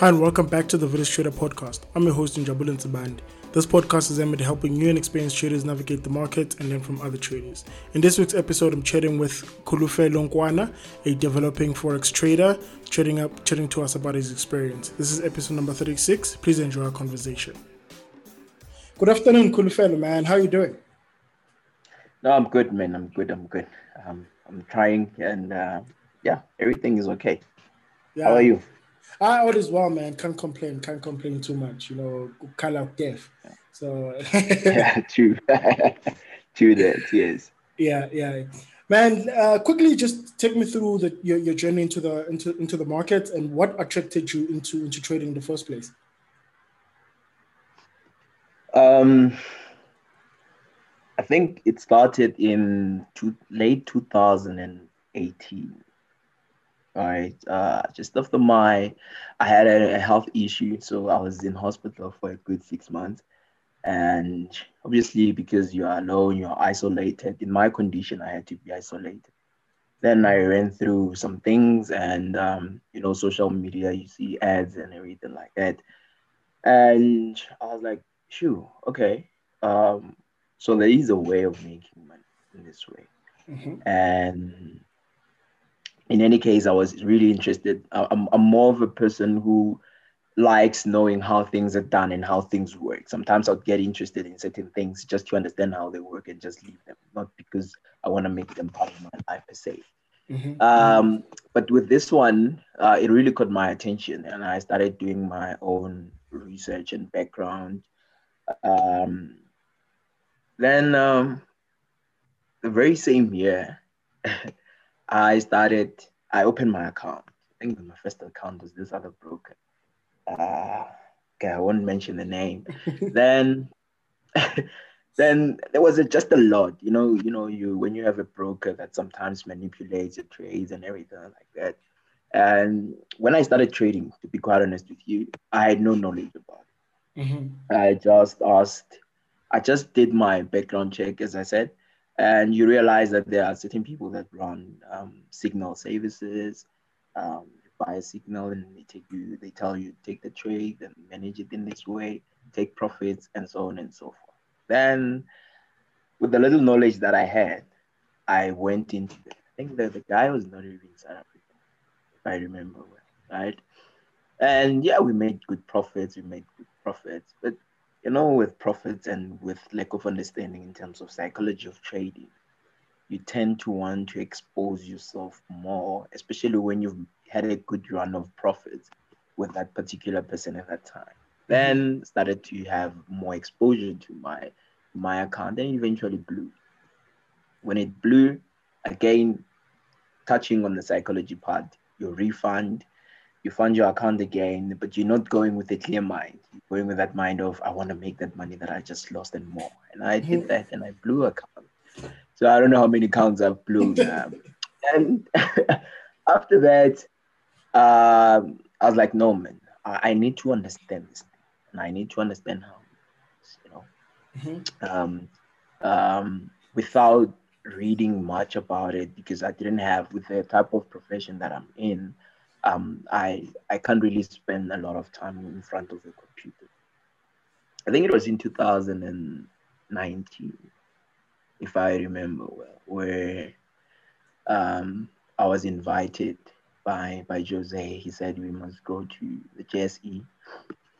Hi, and welcome back to the Village Trader Podcast. I'm your host, Njabul Nsibandi. This podcast is aimed at helping new and experienced traders navigate the market and learn from other traders. In this week's episode, I'm chatting with Kulufe Lonkwana, a developing forex trader, chatting up, chatting to us about his experience. This is episode number 36. Please enjoy our conversation. Good afternoon, Kulufe, man. How are you doing? No, I'm good, man. I'm good. I'm good. Um, I'm trying, and uh, yeah, everything is okay. Yeah. How are you? I all is well, man. Can't complain. Can't complain too much. You know, color of death. So yeah, true. true that. Yes. Yeah, yeah. Man, uh, quickly just take me through the, your, your journey into the into into the market and what attracted you into into trading in the first place. Um, I think it started in two, late 2018 right? Uh, just after my, I had a, a, health issue, so I was in hospital for a good six months, and obviously because you are alone, you are isolated. In my condition, I had to be isolated. Then I ran through some things, and um, you know, social media, you see ads and everything like that, and I was like, "Shoo, okay." Um, so there is a way of making money in this way, mm-hmm. and in any case, I was really interested. I'm, I'm more of a person who likes knowing how things are done and how things work. Sometimes I'll get interested in certain things just to understand how they work and just leave them, not because I want to make them part of my life per se. Mm-hmm. Um, but with this one, uh, it really caught my attention, and I started doing my own research and background. Um, then, um, the very same year, I started, I opened my account. I think my first account was this other broker. Uh, okay, I won't mention the name. then, then there was a, just a lot, you know, you know, you when you have a broker that sometimes manipulates your trades and everything like that. And when I started trading, to be quite honest with you, I had no knowledge about it. Mm-hmm. I just asked, I just did my background check, as I said, and you realize that there are certain people that run um, signal services. Um, buy a signal and they take you, they tell you take the trade and manage it in this way, take profits, and so on and so forth. Then, with the little knowledge that I had, I went into it. I think that the guy was not even South African, if I remember well, right? And yeah, we made good profits. We made good profits, but you know, with profits and with lack of understanding in terms of psychology of trading, you tend to want to expose yourself more, especially when you've had a good run of profits with that particular person at that time. Mm-hmm. Then started to have more exposure to my my account, then eventually blew. When it blew, again, touching on the psychology part, your refund, you fund your account again, but you're not going with a clear mind. You're going with that mind of I want to make that money that I just lost and more. And I did mm-hmm. that and I blew account. So I don't know how many accounts I've blown. Um, and after that, um, I was like, no man, I, I, need to understand this and I need to understand how, you know, mm-hmm. um, um, without reading much about it because I didn't have with the type of profession that I'm in um, I I can't really spend a lot of time in front of a computer. I think it was in 2019, if I remember well, where um, I was invited by by Jose. He said we must go to the JSE.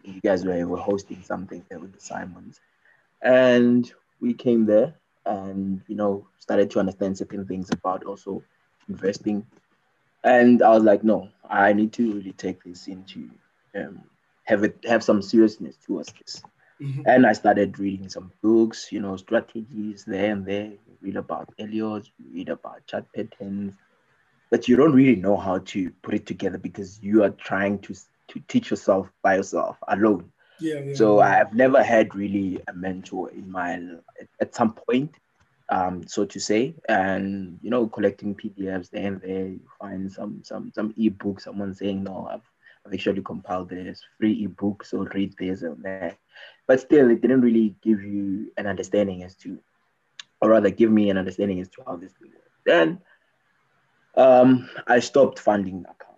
You guys were, were hosting something there with the Simons, and we came there and you know started to understand certain things about also investing and I was like, no, I need to really take this into um, have it have some seriousness towards this. Mm-hmm. And I started reading some books, you know, strategies there and there. You read about Elliott, you read about chart patterns, but you don't really know how to put it together because you are trying to to teach yourself by yourself alone. Yeah, yeah, so yeah. I've never had really a mentor in my at, at some point um, so to say, and you know, collecting PDFs there and there, you find some some some ebook, someone saying, no, I've, I've actually compiled this free ebook, so read this and that. But still, it didn't really give you an understanding as to, or rather, give me an understanding as to how this thing works. Then um, I stopped funding accounts.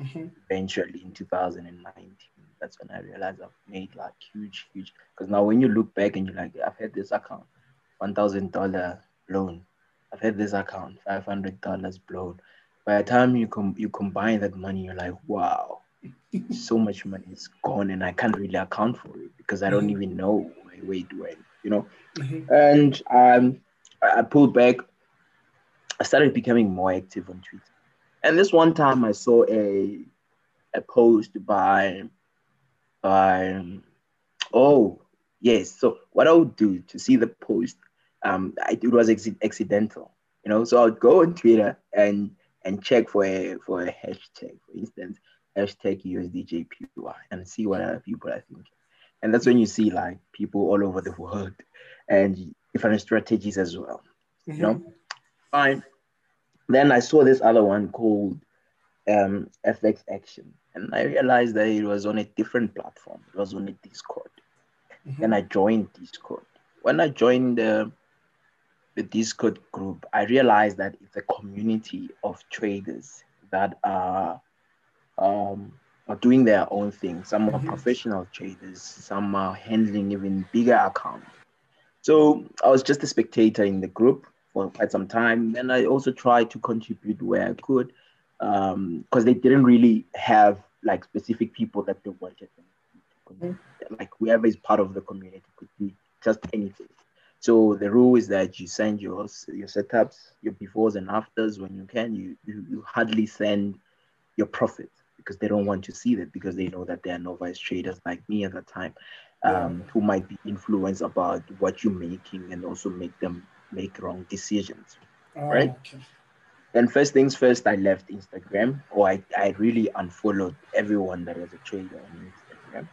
mm-hmm. eventually in 2019 that's when i realized i've made like huge huge because now when you look back and you're like i've had this account $1000 loan i've had this account $500 blown by the time you com- you combine that money you're like wow so much money is gone and i can't really account for it because i don't mm-hmm. even know where, it went, you know mm-hmm. and um I pulled back I started becoming more active on Twitter. And this one time I saw a a post by by oh yes. So what I would do to see the post, um, it was ex- accidental, you know. So I would go on Twitter and and check for a for a hashtag, for instance, hashtag USDJPY, and see what other people are thinking. And that's when you see like people all over the world and different strategies as well. Mm-hmm. You know, fine. Then I saw this other one called um, FX Action, and I realized that it was on a different platform. It was on a Discord. Mm-hmm. Then I joined Discord. When I joined the Discord group, I realized that it's a community of traders that are um, are doing their own thing. Some are mm-hmm. professional traders, some are handling even bigger accounts. So I was just a spectator in the group for quite some time. And I also tried to contribute where I could because um, they didn't really have like specific people that they wanted. Mm-hmm. Like whoever is part of the community could be just anything. So the rule is that you send your your setups, your befores and afters when you can. You you, you hardly send your profit because they don't want to see that because they know that they are novice traders like me at the time, um, yeah. who might be influenced about what you're making and also make them make wrong decisions. Oh, right? Okay. Then first things first, I left Instagram, or I, I really unfollowed everyone that was a trader on Instagram.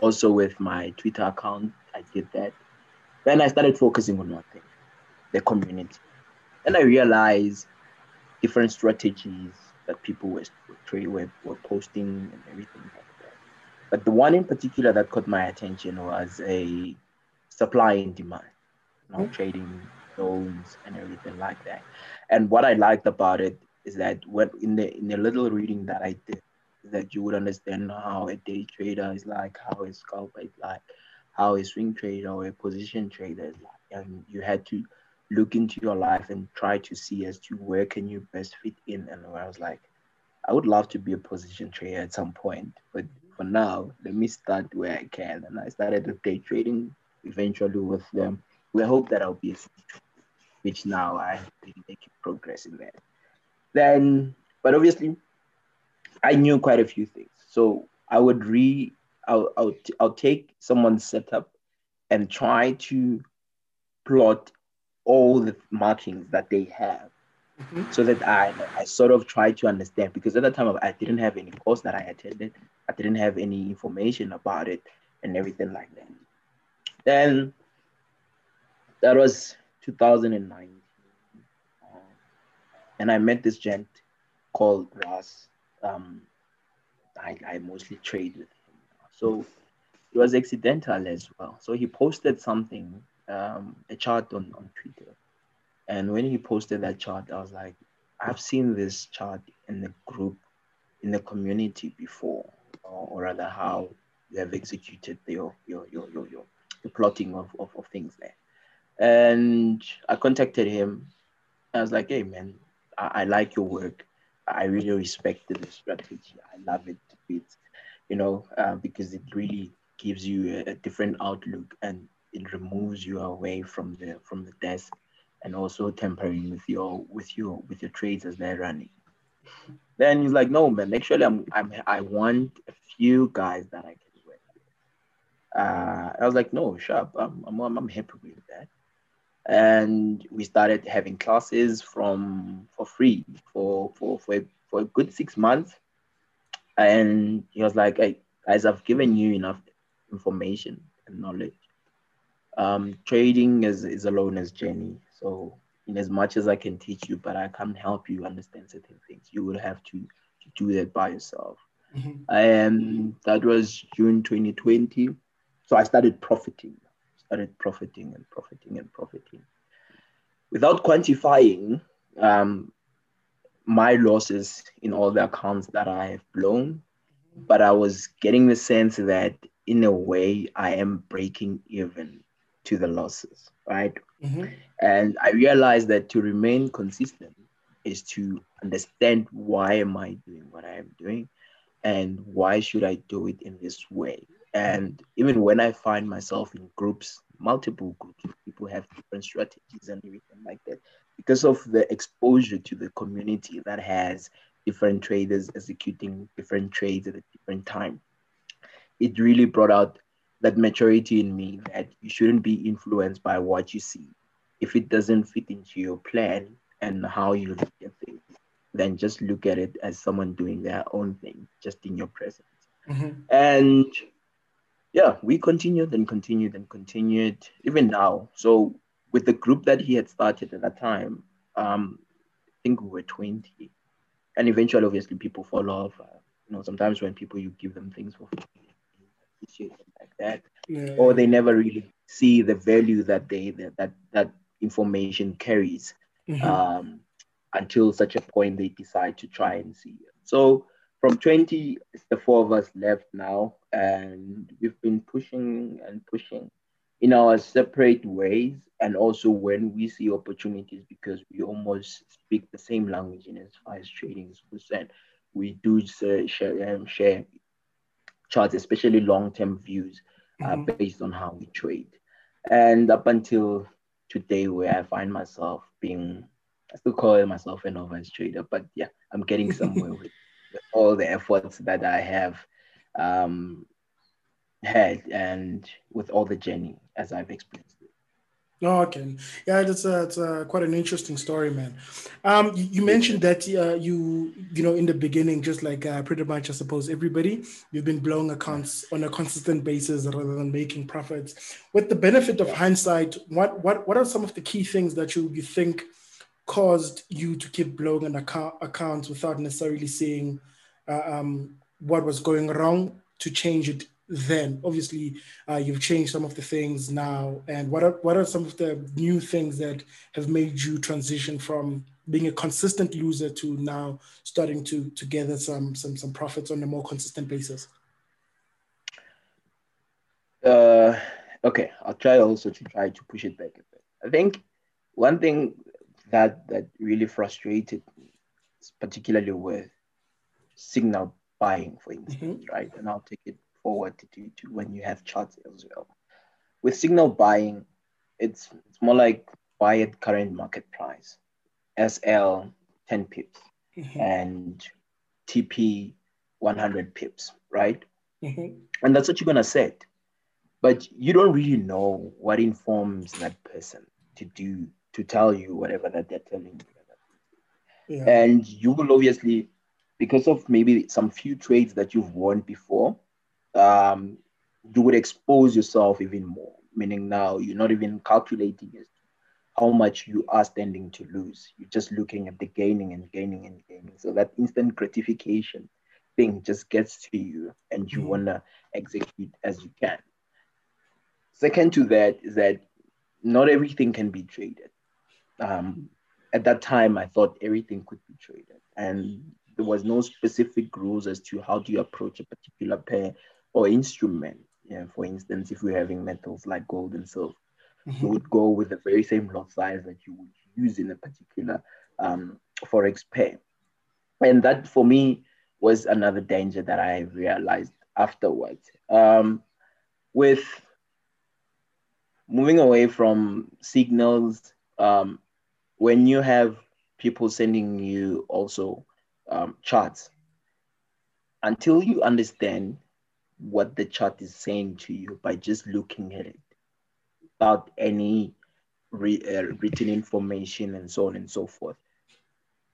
Also with my Twitter account, I did that. Then I started focusing on one thing, the community. Then I realized different strategies that people were were, were posting and everything like that. But the one in particular that caught my attention was a supply and demand you know, mm-hmm. trading zones and everything like that. And what I liked about it is that when in the in the little reading that I did, that you would understand how a day trader is like, how a scalper is like, how a swing trader or a position trader and you had to look into your life and try to see as to where can you best fit in. And I was like, I would love to be a position trader at some point, but for now, let me start where I can. And I started with day trading eventually with them we hope that I'll be which now I really making progress in that. Then, but obviously, I knew quite a few things. So I would re, I'll, I'll, I'll take someone's setup and try to plot all the markings that they have mm-hmm. so that I, I sort of try to understand because at the time I didn't have any course that I attended. I didn't have any information about it and everything like that. Then that was 2009. Um, and I met this gent called Ross. Um, I, I mostly trade with. So it was accidental as well. So he posted something, um, a chart on, on Twitter. And when he posted that chart, I was like, I've seen this chart in the group, in the community before, or, or rather how you have executed your, your, your, your, your, the plotting of, of, of things there. And I contacted him. I was like, hey, man, I, I like your work. I really respect the strategy. I love it you know, uh, because it really gives you a, a, different outlook and it removes you away from the from the desk and also tempering with your with your with your trades as they're running. Then he's like, no, man, actually, I'm, I'm I want a few guys that I can work with. Uh, I was like, no, sharp. I'm, I'm, I'm happy with that and we started having classes from for free for for for a, for a good six months and he was like hey guys i've given you enough information and knowledge um, trading is, is a learner's journey so in as much as i can teach you but i can't help you understand certain things you will have to, to do that by yourself mm-hmm. and that was june 2020 so i started profiting started profiting and profiting and profiting. Without quantifying, um, my losses in all the accounts that I have blown, but I was getting the sense that in a way I am breaking even to the losses, right? Mm-hmm. And I realized that to remain consistent is to understand why am I doing what I am doing and why should I do it in this way. And even when I find myself in groups, multiple groups, people have different strategies and everything like that, because of the exposure to the community that has different traders executing different trades at a different time, it really brought out that maturity in me that you shouldn't be influenced by what you see. If it doesn't fit into your plan and how you look at things, then just look at it as someone doing their own thing just in your presence. Mm-hmm. And yeah, we continued and continued and continued even now. So with the group that he had started at that time, um, I think we were 20. And eventually, obviously, people fall off. Uh, you know, sometimes when people you give them things for free, like that, yeah. or they never really see the value that they that that, that information carries mm-hmm. um, until such a point they decide to try and see it. So from 20, the four of us left now, and we've been pushing and pushing in our separate ways and also when we see opportunities because we almost speak the same language in as far as trading is concerned we do share, um, share charts especially long-term views uh, mm-hmm. based on how we trade and up until today where i find myself being i still call myself an novice trader but yeah i'm getting somewhere with, with all the efforts that i have um, had and with all the journey as I've experienced it. Oh, okay. Yeah, that's a, it's a, quite an interesting story, man. Um, you, you mentioned that uh, you, you know, in the beginning, just like uh, pretty much, I suppose, everybody, you've been blowing accounts on a consistent basis rather than making profits. With the benefit of hindsight, what what what are some of the key things that you you think caused you to keep blowing an account accounts without necessarily seeing uh, um, what was going wrong to change it then obviously uh, you've changed some of the things now. And what are what are some of the new things that have made you transition from being a consistent loser to now starting to to gather some some some profits on a more consistent basis? Uh okay. I'll try also to try to push it back a bit. I think one thing that that really frustrated me particularly with signal buying for instance mm-hmm. right? And i'll take it forward to, to when you have charts as well. With signal buying, it's it's more like buy at current market price, SL 10 pips mm-hmm. and TP 100 pips, right? Mm-hmm. And that's what you're gonna set. But you don't really know what informs that person to do to tell you whatever that they're telling you. Yeah. And you will obviously, because of maybe some few trades that you've won before, um, you would expose yourself even more. Meaning now you're not even calculating as how much you are standing to lose. You're just looking at the gaining and gaining and gaining. So that instant gratification thing just gets to you, and you mm-hmm. wanna execute as you can. Second to that is that not everything can be traded. Um, at that time, I thought everything could be traded, and there was no specific rules as to how do you approach a particular pair or instrument. Yeah, for instance, if we're having metals like gold and silver, mm-hmm. you would go with the very same lot size that you would use in a particular um, forex pair. And that for me was another danger that I realized afterwards. Um, with moving away from signals, um, when you have people sending you also um, charts, until you understand what the chart is saying to you by just looking at it without any re, uh, written information and so on and so forth.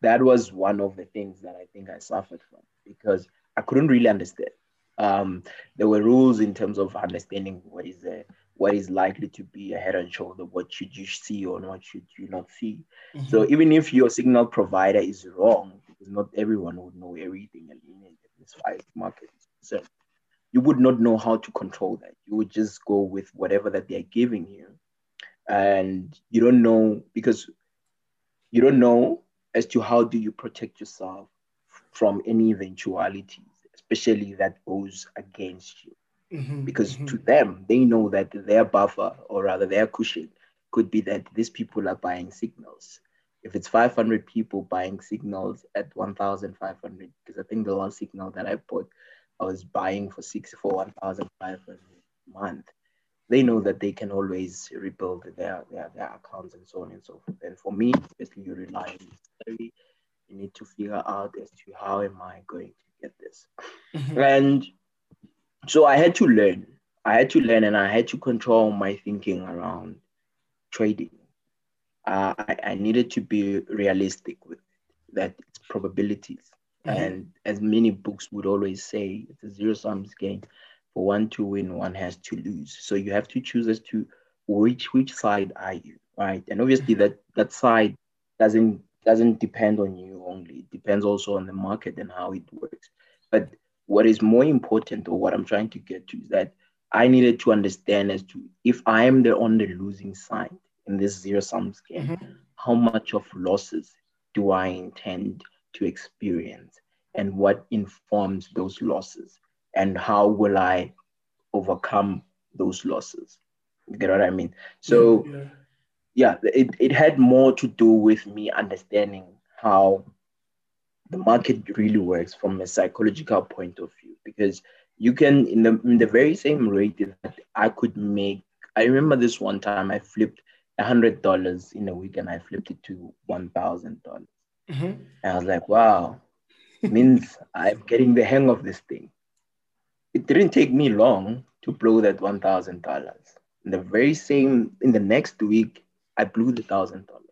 That was one of the things that I think I suffered from because I couldn't really understand. Um, there were rules in terms of understanding what is a, what is likely to be a head and shoulder, what should you see or what should you not see. Mm-hmm. So even if your signal provider is wrong, because not everyone would know everything in this five market concerned you would not know how to control that. You would just go with whatever that they're giving you. And you don't know because you don't know as to how do you protect yourself from any eventualities, especially that goes against you. Mm-hmm, because mm-hmm. to them, they know that their buffer, or rather their cushion, could be that these people are buying signals. If it's 500 people buying signals at 1,500, because I think the last signal that I bought, I was buying for six for 1,500 a month. They know that they can always rebuild their, their, their accounts and so on and so forth. And for me, especially you rely on salary, you need to figure out as to how am I going to get this. Mm-hmm. And so I had to learn. I had to learn and I had to control my thinking around trading. Uh, I, I, needed to be realistic with that it's probabilities. Mm-hmm. And as many books would always say, it's a zero sum game. For one to win, one has to lose. So you have to choose as to which which side are you, right? And obviously mm-hmm. that that side doesn't doesn't depend on you only. It depends also on the market and how it works. But what is more important or what I'm trying to get to is that I needed to understand as to if I am the on the losing side in this zero sum game, mm-hmm. how much of losses do I intend to experience and what informs those losses and how will I overcome those losses? You get what I mean? So yeah, yeah. it, it had more to do with me understanding how the market really works from a psychological point of view because you can in the in the very same rate that I could make. I remember this one time I flipped a hundred dollars in a week and I flipped it to one thousand dollars. Mm-hmm. And I was like, wow, means I'm getting the hang of this thing. It didn't take me long to blow that one thousand dollars. In the very same in the next week, I blew the thousand dollars.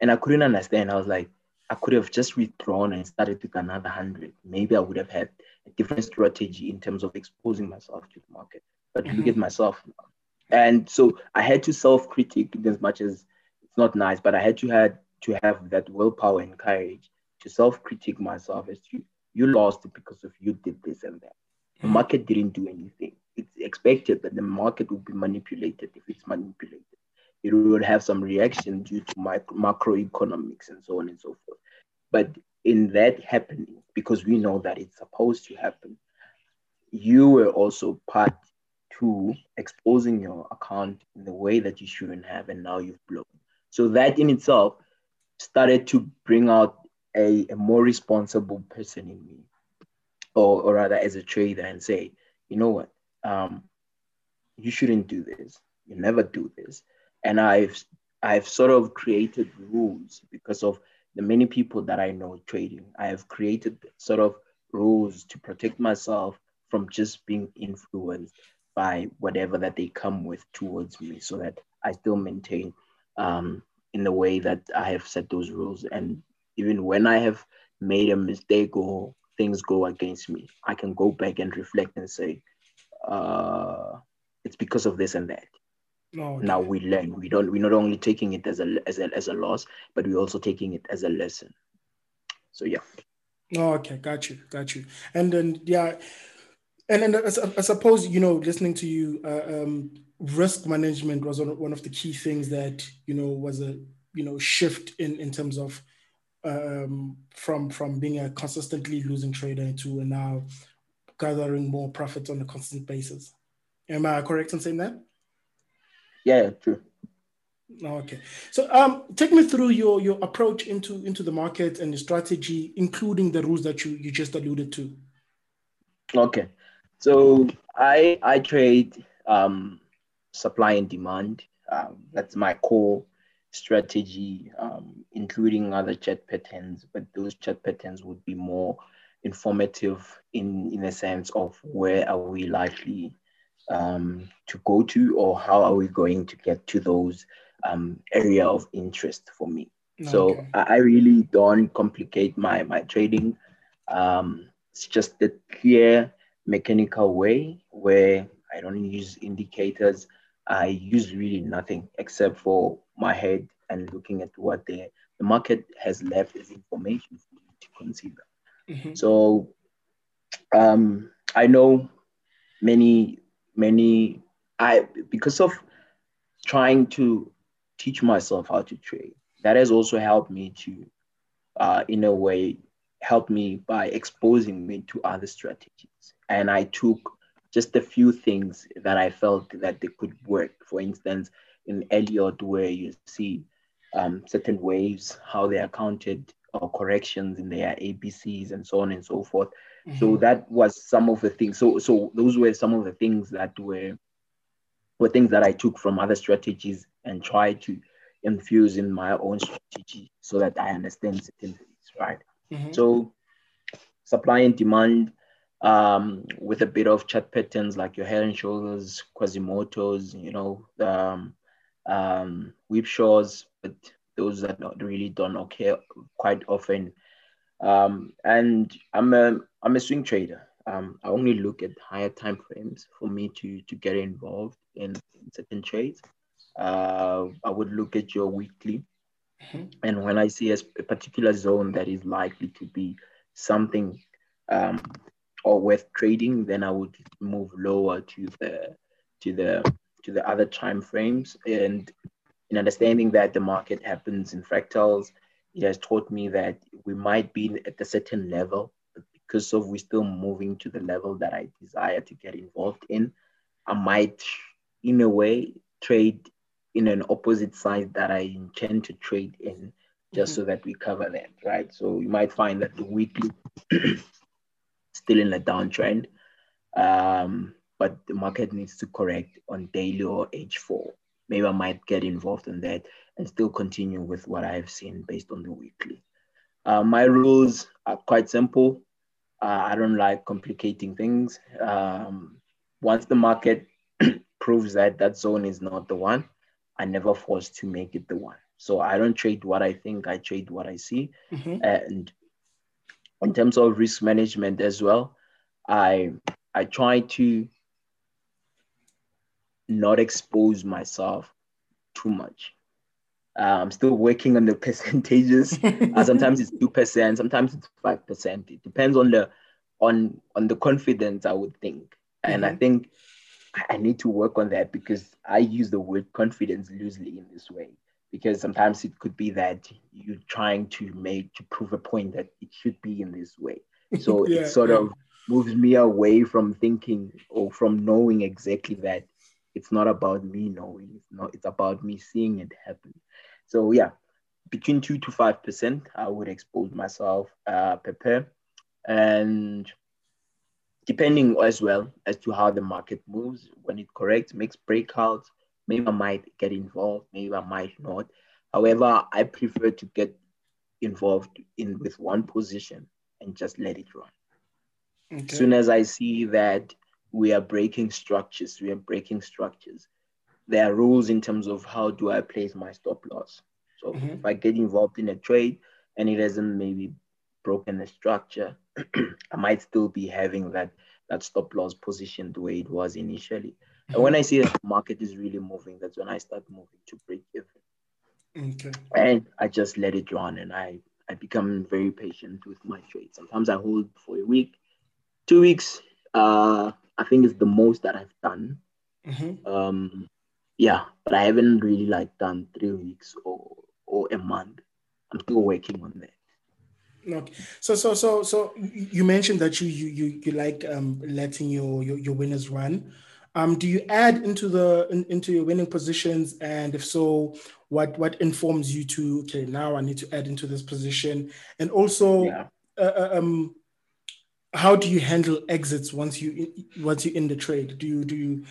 And I couldn't understand. I was like, I could have just withdrawn and started with another hundred. Maybe I would have had a different strategy in terms of exposing myself to the market. But mm-hmm. look at myself now. And so I had to self-critique as much as it's not nice, but I had to had to have that willpower and courage to self-critique myself as to you lost because of you did this and that. The mm-hmm. market didn't do anything. It's expected that the market will be manipulated if it's manipulated it would have some reaction due to micro, macroeconomics and so on and so forth. But in that happening, because we know that it's supposed to happen, you were also part to exposing your account in the way that you shouldn't have, and now you've blown. So that in itself started to bring out a, a more responsible person in me, or, or rather as a trader, and say, you know what, um, you shouldn't do this. You never do this and I've I've sort of created rules because of the many people that I know trading. I have created sort of rules to protect myself from just being influenced by whatever that they come with towards me, so that I still maintain um, in the way that I have set those rules. And even when I have made a mistake or things go against me, I can go back and reflect and say, uh, it's because of this and that. Oh, okay. Now we learn. We don't. We're not only taking it as a as a as a loss, but we're also taking it as a lesson. So yeah. Oh, okay, got you, got you. And then yeah, and then I, I suppose you know, listening to you, uh, um, risk management was one of the key things that you know was a you know shift in in terms of um, from from being a consistently losing trader to now gathering more profits on a constant basis. Am I correct in saying that? Yeah, true. Okay, so um, take me through your your approach into into the market and the strategy, including the rules that you you just alluded to. Okay, so I I trade um, supply and demand. Um, that's my core strategy, um, including other chart patterns, but those chart patterns would be more informative in in a sense of where are we likely um, to go to or how are we going to get to those um, area of interest for me okay. so I, I, really don't complicate my my trading um, it's just a clear mechanical way where i don't use indicators i use really nothing except for my head and looking at what the, the market has left as information for me to consider mm-hmm. so um, i know many many I because of trying to teach myself how to trade, that has also helped me to uh, in a way, help me by exposing me to other strategies. And I took just a few things that I felt that they could work. For instance, in Elliott, where you see um, certain waves, how they are counted, or corrections in their ABCs, and so on and so forth. Mm-hmm. So that was some of the things. So so those were some of the things that were were things that I took from other strategies and tried to infuse in my own strategy so that I understand certain things, right? Mm-hmm. So supply and demand um, with a bit of chart patterns like your head and shoulders, Quasimodos, you know, um, um, Whipsaws, but those that not really don't occur quite often. Um, and I'm a I'm a swing trader. Um, I only look at higher time frames for me to to get involved in, in certain trades. Uh, I would look at your weekly, mm-hmm. and when I see a, a, particular zone that is likely to be something um, or worth trading, then I would move lower to the to the to the other time frames. And in understanding that the market happens in fractals, it has taught me that we might be at a certain level, but because of we're still moving to the level that I desire to get involved in, I might, in a way, trade in an opposite side that I intend to trade in, just mm-hmm. so that we cover that, right? So you might find that the weekly still in a downtrend, um, but the market needs to correct on daily or H4. Maybe I might get involved in that and still continue with what I've seen based on the weekly. Uh, my rules are quite simple. Uh, I don't like complicating things. Um, once the market proves that that zone is not the one, I never force to make it the one. So I don't trade what I think, I trade what I see. Mm-hmm. And in terms of risk management as well, I I try to not expose myself too much. Uh, I'm still working on the percentages. uh, sometimes it's two percent, sometimes it's five percent. It depends on the on on the confidence I would think, and mm-hmm. I think I need to work on that because I use the word confidence loosely in this way because sometimes it could be that you're trying to make to prove a point that it should be in this way. So yeah, it sort yeah. of moves me away from thinking or from knowing exactly that it's not about me knowing, it's not it's about me seeing it happen. So yeah, between two to five percent, I would expose myself, uh, prepare, and depending as well as to how the market moves, when it corrects, makes breakouts, Maybe I might get involved, maybe I might not. However, I prefer to get involved in with one position and just let it run. Okay. As soon as I see that we are breaking structures, we are breaking structures. There are rules in terms of how do I place my stop loss. So mm-hmm. if I get involved in a trade and it hasn't maybe broken the structure, I might still be having that that stop loss position the way it was initially. And when I see that the market is really moving, that's when I start moving to break even. Okay. And I just let it run and I, I become very patient with my trade. Sometimes I hold for a week, two weeks. Uh, I think it's the most that I've done. Mm-hmm. Um, yeah, but I haven't really like done three weeks or or a month. I'm still working on that. Okay. So so so so you mentioned that you you you, you like um letting your, your your winners run. Um, do you add into the in, into your winning positions, and if so, what what informs you to okay now I need to add into this position, and also yeah. uh, uh um, how do you handle exits once you once you in the trade? Do you do you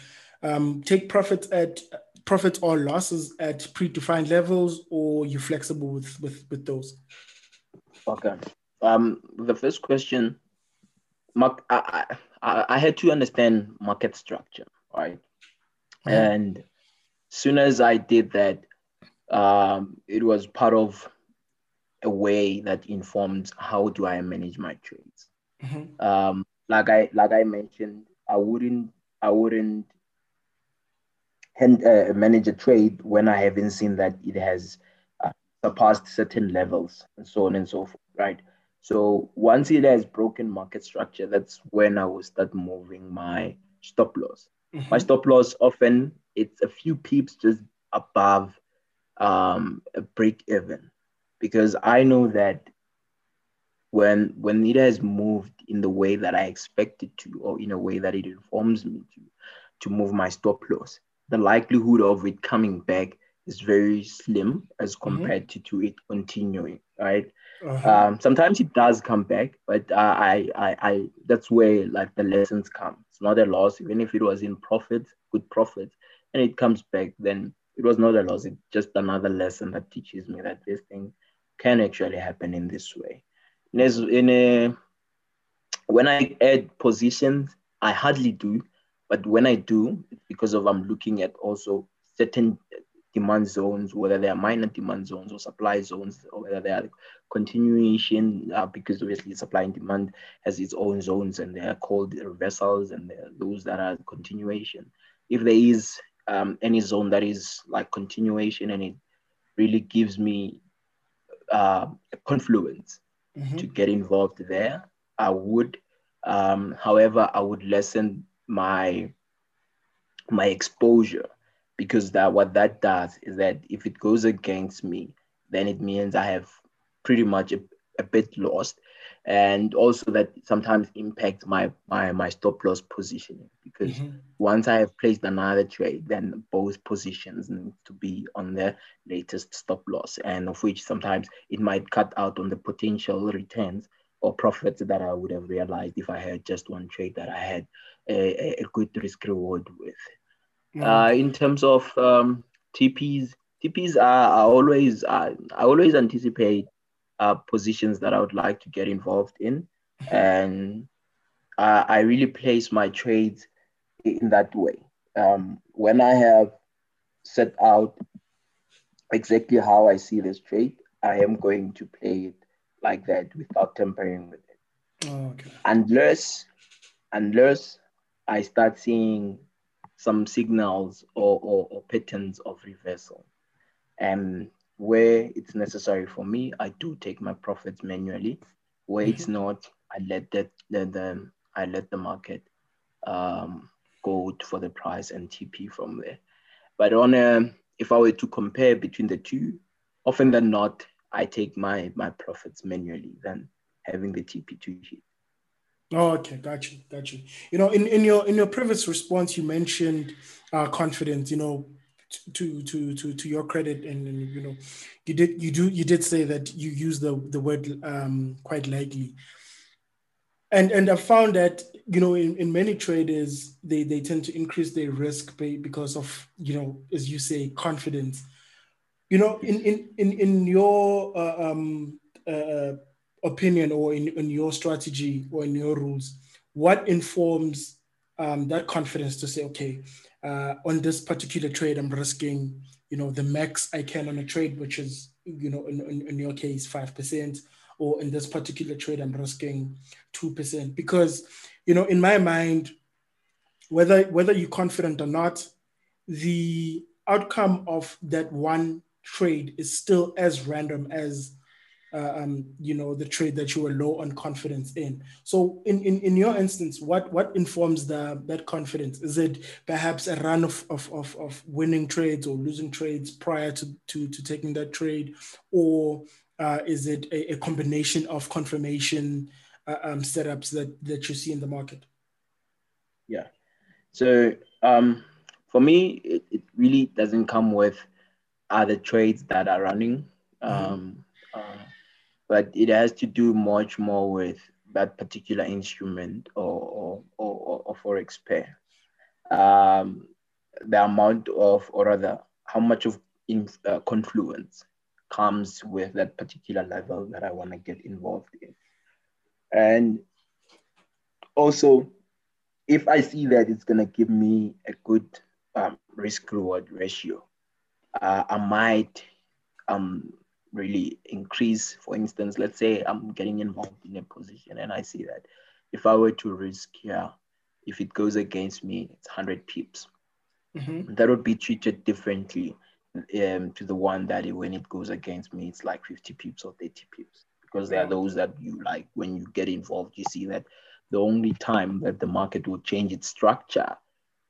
um, take profits at profits or losses at predefined levels, or you flexible with with with those? Okay. Um, the first question, Mark, I, I, I had to understand market structure, right? Mm-hmm. And soon as I did that, um, it was part of a way that informed how do I manage my trades. Mm-hmm. Um, like I like I mentioned, I wouldn't I wouldn't hand, uh, manage a trade when I haven't seen that it has uh, surpassed certain levels and so on and so forth, right? So once it has broken market structure, that's when I will start moving my stop loss. Mm-hmm. My stop loss often it's a few pips just above um, a break even, because I know that when when it has moved in the way that I expect it to, or in a way that it informs me to, to move my stop loss, the likelihood of it coming back is very slim as mm-hmm. compared mm-hmm. to, to it continuing, right? Uh-huh. Um, sometimes it does come back, but uh, I, I, I, that's where like the lessons come. It's not a loss, even if it was in profit, good profit, and it comes back, then it was not a loss. It's just another lesson that teaches me that this thing can actually happen in this way. In a, when I add positions, I hardly do, but when I do, it's because of I'm looking at also certain demand zones, whether they are minor demand zones or supply zones, or whether they are continuation, uh, because obviously supply and demand has its own zones and they are called reversals and those that are continuation. If there is um, any zone that is like continuation and it really gives me uh, a confluence mm-hmm. to get involved there, I would. Um, however, I would lessen my my exposure because that what that does is that if it goes against me, then it means I have pretty much a, a bit lost and also that sometimes impacts my my my stop loss positioning because mm-hmm. once I have placed another trade, then both positions need to be on the latest stop loss, and of which sometimes it might cut out on the potential returns or profits that I would have realized if I had just one trade that I had a, a good risk reward with. Mm-hmm. Uh, in terms of um, TPs, TPs are, are always uh, I always anticipate uh, positions that I would like to get involved in. And uh, I really place my trades in that way. Um, when I have set out exactly how I see this trade, I am going to play it like that without tampering with it. Oh, okay. Unless, unless I start seeing some signals or, or, or patterns of reversal. And where it's necessary for me, I do take my profits manually. Where mm-hmm. it's not, I let that the, the I let the market um, go for the price and TP from there. But on a, if I were to compare between the two, often than not, I take my my profits manually than having the TP to hit. Oh, okay, got you, got you. You know, in, in your in your previous response, you mentioned uh, confidence. You know, to to to to your credit and, and, you know you did you do you did say that you use the the word um, quite lightly and and i found that you know in, in many traders they they tend to increase their risk pay because of you know as you say confidence you know in in in, in your uh, um, uh, opinion or in, in your strategy or in your rules what informs um, that confidence to say okay uh, on this particular trade, I'm risking, you know, the max I can on a trade, which is, you know, in, in, in your case, 5%, or in this particular trade, I'm risking 2%. Because, you know, in my mind, whether whether you're confident or not, the outcome of that one trade is still as random as um, you know the trade that you were low on confidence in. So in, in in your instance what what informs the that confidence? Is it perhaps a run of of, of, of winning trades or losing trades prior to to, to taking that trade? Or uh, is it a, a, combination of confirmation uh, um, setups that that you see in the market? Yeah. So um, for me it, it really doesn't come with other trades that are running. Mm-hmm. um, uh, but it has to do much more with that particular instrument or, or, or, or forex pair. Um, the amount of, or rather, how much of in, uh, confluence comes with that particular level that I want to get involved in. And also, if I see that it's going to give me a good um, risk reward ratio, uh, I might um, really increase. For instance, let's say I'm getting involved in a position and I see that if I were to risk here, if it goes against me, it's 100 pips. Mm-hmm. That would be treated differently um, to the one that it, when it goes against me, it's like 50 pips or 30 pips. Because there are those that you like when you get involved, you see that the only time that the market will change its structure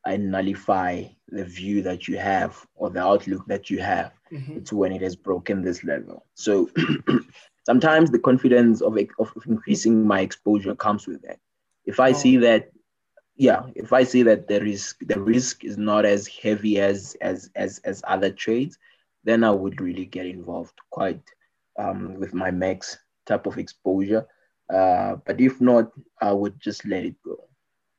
and nullify the view that you have or the outlook that you have. Mm-hmm. It's when it has broken this level. So sometimes the confidence of, of increasing my exposure comes with that. If I oh. see that, yeah, if I see that the risk the risk is not as heavy as as as as other trades, then I would really get involved quite um, with my max type of exposure. Uh, but if not, I would just let it go.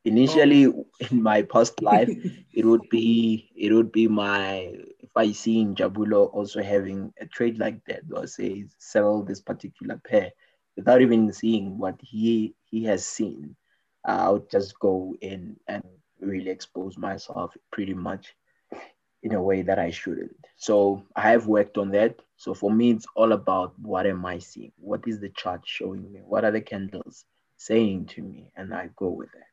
Initially, oh. in my past life, it would be it would be my if I see Jabulo also having a trade like that, or say sell this particular pair without even seeing what he he has seen, I would just go in and really expose myself pretty much in a way that I shouldn't. So I have worked on that. So for me, it's all about what am I seeing? What is the chart showing me? What are the candles saying to me? And I go with that.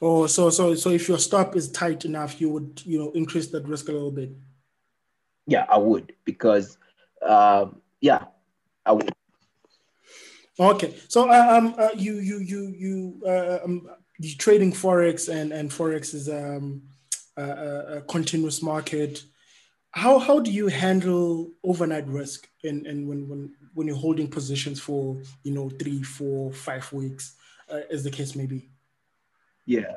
Oh, so so so if your stop is tight enough, you would you know increase that risk a little bit. Yeah, I would because um, yeah, I would. Okay, so uh, um, uh, you you you you uh, um, you trading forex and and forex is um a, a continuous market. How how do you handle overnight risk and and when when when you're holding positions for you know three, four, five weeks, uh, as the case may be? Yeah,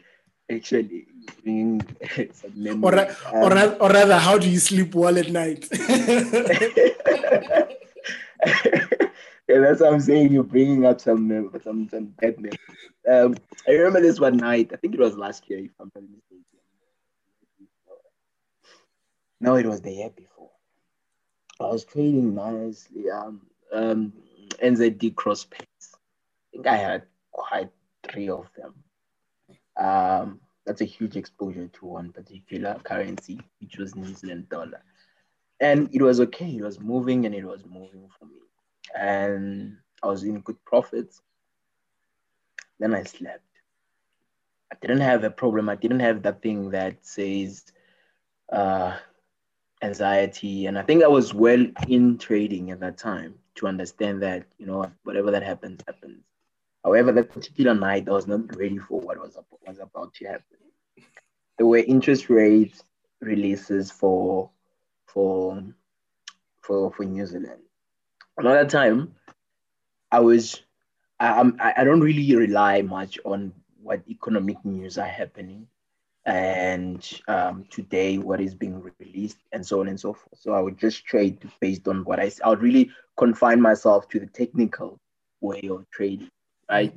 actually, or, um, or, or rather, how do you sleep well at night? yeah, that's what I'm saying. You're bringing up some some some bad memories. Um, I remember this one night. I think it was last year, if I'm not mistaken. No, it was the year before. I was trading nicely. Um, um, NZD cross pairs. I think I had quite three of them. Um, that's a huge exposure to one particular currency, which was New Zealand dollar. And it was okay. It was moving and it was moving for me. And I was in good profits. Then I slept. I didn't have a problem. I didn't have that thing that says, uh, anxiety. And I think I was well in trading at that time to understand that, you know, whatever that happens, happens. However, that particular night, I was not ready for what was, was about to happen. There were interest rate releases for for for for New Zealand. Another time, I was I, I don't really rely much on what economic news are happening and um, today what is being released and so on and so forth. So I would just trade based on what I I would really confine myself to the technical way of trading, right?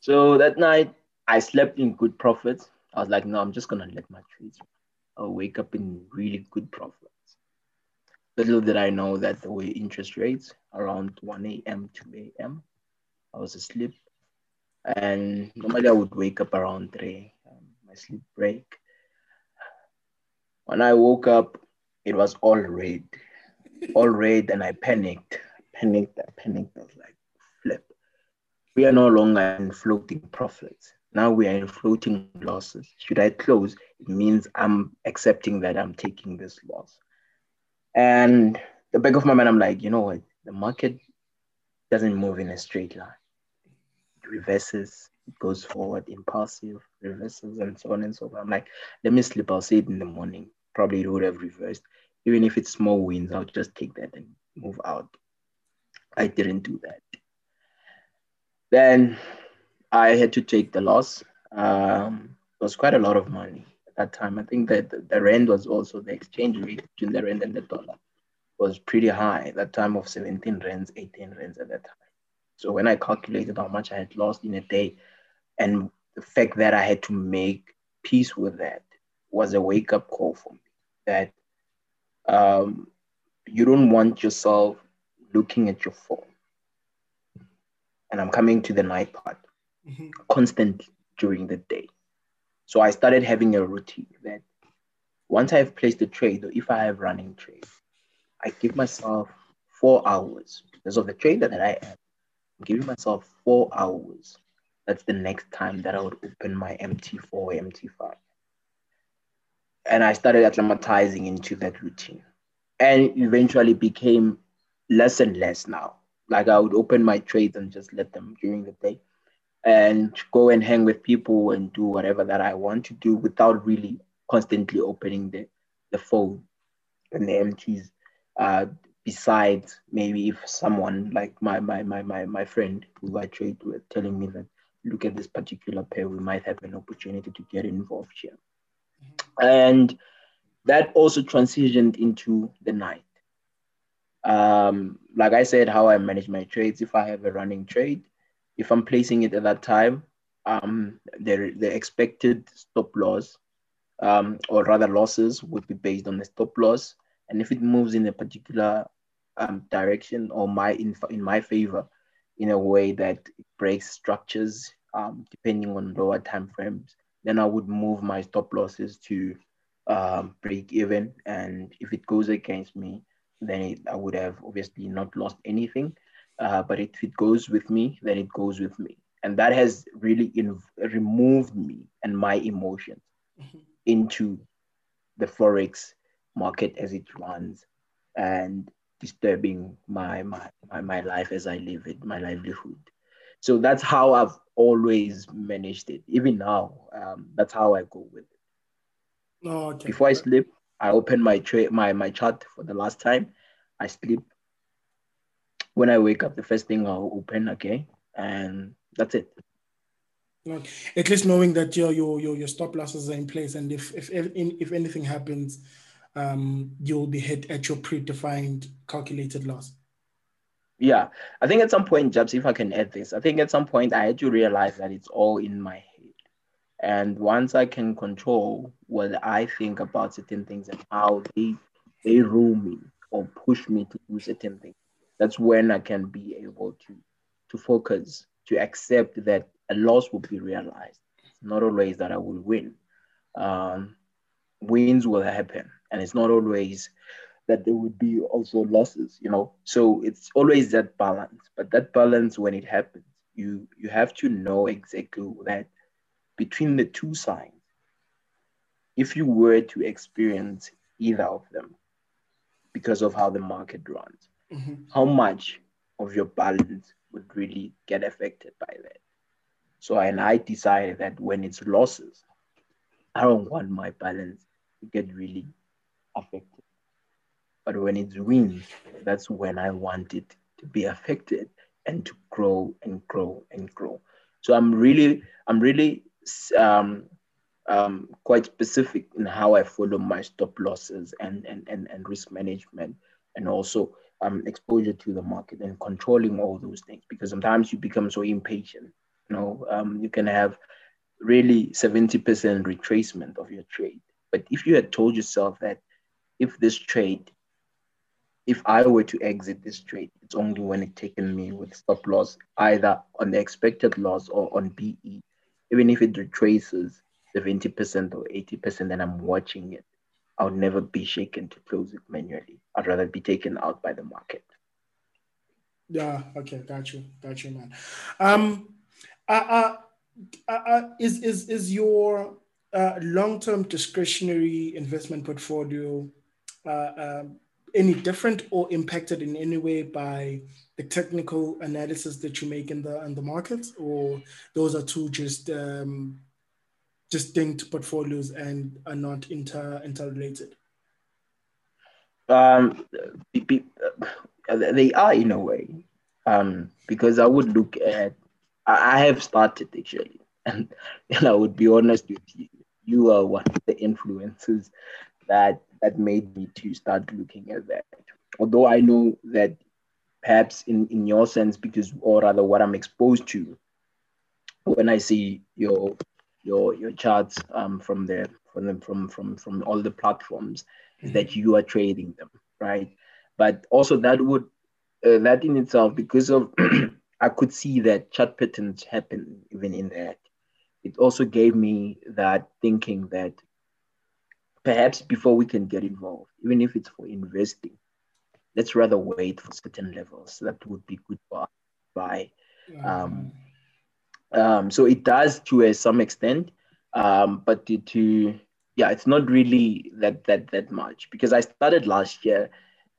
So that night I slept in good profits. I was like, no, I'm just gonna let my trades. I'll uh, wake up in really good profits. Little did I know that there were interest rates around 1 a.m. 2 a.m. I was asleep. And normally I would wake up around 3 my sleep break. When I woke up, it was all red, all red, and I panicked. I panicked, I panicked. I was like. We are no longer in floating profits. Now we are in floating losses. Should I close? It means I'm accepting that I'm taking this loss. And the back of my mind, I'm like, you know what? The market doesn't move in a straight line. It reverses, it goes forward, impulsive, reverses, and so on and so forth. I'm like, let me sleep. I'll see it in the morning. Probably it would have reversed. Even if it's small wins, I'll just take that and move out. I didn't do that. Then I had to take the loss. Um, it was quite a lot of money at that time. I think that the, the rand was also the exchange rate between the rand and the dollar was pretty high at that time of 17 rands, 18 rands at that time. So when I calculated how much I had lost in a day, and the fact that I had to make peace with that was a wake up call for me that um, you don't want yourself looking at your phone. And I'm coming to the night part mm-hmm. constantly during the day. So I started having a routine that once I have placed a trade, or if I have running trade, I give myself four hours because of the trader that I am. I'm giving myself four hours that's the next time that I would open my MT4 or MT5. And I started acclimatizing into that routine and eventually became less and less now. Like I would open my trades and just let them during the day and go and hang with people and do whatever that I want to do without really constantly opening the, the phone and the MTs. Uh, besides maybe if someone like my my my my, my friend who I trade with telling me that look at this particular pair, we might have an opportunity to get involved here. Mm-hmm. And that also transitioned into the night. Um, like I said, how I manage my trades, if I have a running trade, if I'm placing it at that time, um, the, the expected stop loss, um, or rather losses, would be based on the stop loss. And if it moves in a particular um, direction or my in, in my favor, in a way that it breaks structures, um, depending on lower time frames, then I would move my stop losses to um, break even. And if it goes against me, then it, I would have obviously not lost anything. Uh, but if it goes with me, then it goes with me. And that has really in, removed me and my emotions mm-hmm. into the Forex market as it runs and disturbing my, my, my, my life as I live it, my livelihood. So that's how I've always managed it. Even now, um, that's how I go with it. Oh, okay. Before I sleep, I open my tra- my my chart for the last time. I sleep. When I wake up, the first thing I'll open, okay, and that's it. At least knowing that your your your, your stop losses are in place, and if if if, anything happens, um, you'll be hit at your predefined calculated loss. Yeah, I think at some point, Jabs, if I can add this, I think at some point I had to realize that it's all in my head. And once I can control what I think about certain things and how they they rule me or push me to do certain things, that's when I can be able to to focus, to accept that a loss will be realized. It's not always that I will win. Um, wins will happen, and it's not always that there would be also losses. You know, so it's always that balance. But that balance, when it happens, you you have to know exactly that between the two signs, if you were to experience either of them because of how the market runs, mm-hmm. how much of your balance would really get affected by that? So, and I decided that when it's losses, I don't want my balance to get really affected. But when it's wins, that's when I want it to be affected and to grow and grow and grow. So I'm really, I'm really um, um, quite specific in how I follow my stop losses and, and, and, and risk management and also um, exposure to the market and controlling all those things because sometimes you become so impatient. You know, um, you can have really 70% retracement of your trade. But if you had told yourself that if this trade, if I were to exit this trade, it's only when it taken me with stop loss, either on the expected loss or on BE, even if it retraces 70% or 80% and I'm watching it, I'll never be shaken to close it manually. I'd rather be taken out by the market. Yeah, okay, got you, got you, man. Um, uh, uh, uh, uh is is is your uh, long-term discretionary investment portfolio uh, um, any different or impacted in any way by the technical analysis that you make in the in the markets, or those are two just um, distinct portfolios and are not inter interrelated? Um, they are in a way, um, because I would look at. I have started actually, and, and I would be honest with you. You are one of the influences that that made me to start looking at that. Although I know that perhaps in, in your sense, because or rather what I'm exposed to when I see your your your charts um, from the from the, from from from all the platforms mm-hmm. is that you are trading them, right? But also that would uh, that in itself, because of I could see that chart patterns happen even in that. It also gave me that thinking that perhaps before we can get involved, even if it's for investing, let's rather wait for certain levels that would be good for buy. Um, um, so it does to a, some extent, um, but to, to yeah, it's not really that that that much because I started last year,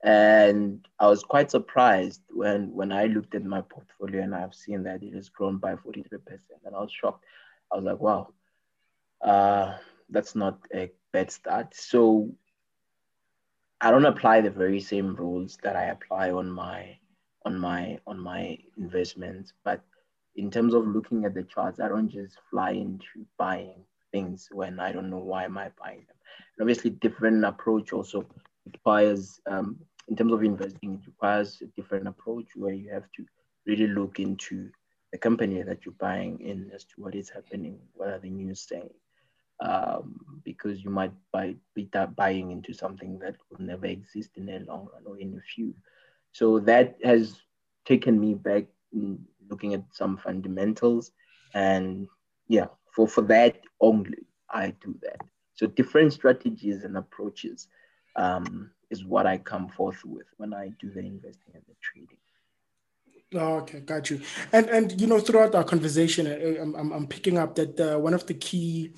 and I was quite surprised when when I looked at my portfolio and I've seen that it has grown by forty three percent, and I was shocked. I was like, wow, uh, that's not a bad start. So I don't apply the very same rules that I apply on my on my on my investments, but in terms of looking at the charts, I don't just fly into buying things when I don't know why am I buying them. And obviously, different approach also requires um, in terms of investing, it requires a different approach where you have to really look into the company that you're buying in as to what is happening, what are the news saying, um, because you might buy, be buying into something that will never exist in the long run or in a few. So that has taken me back looking at some fundamentals, and yeah, for for that only, I do that. So different strategies and approaches um, is what I come forth with when I do the investing and the trading. Oh, okay, got you. And and you know, throughout our conversation, I'm I'm, I'm picking up that uh, one of the key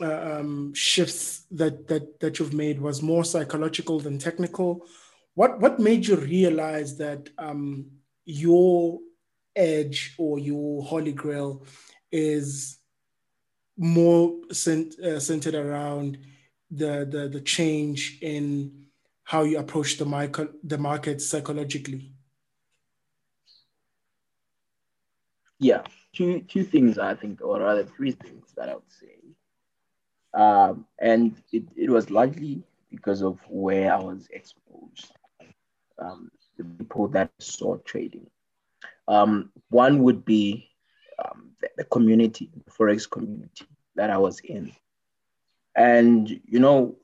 um, shifts that that that you've made was more psychological than technical. What what made you realize that um, your edge or your holy grail is more cent, uh, centered around the, the the change in how you approach the market the market psychologically? Yeah. Two two things i think or rather three things that i would say um, and it, it was largely because of where i was exposed um, the people that saw trading um, one would be um, the, the community the forex community that i was in and you know,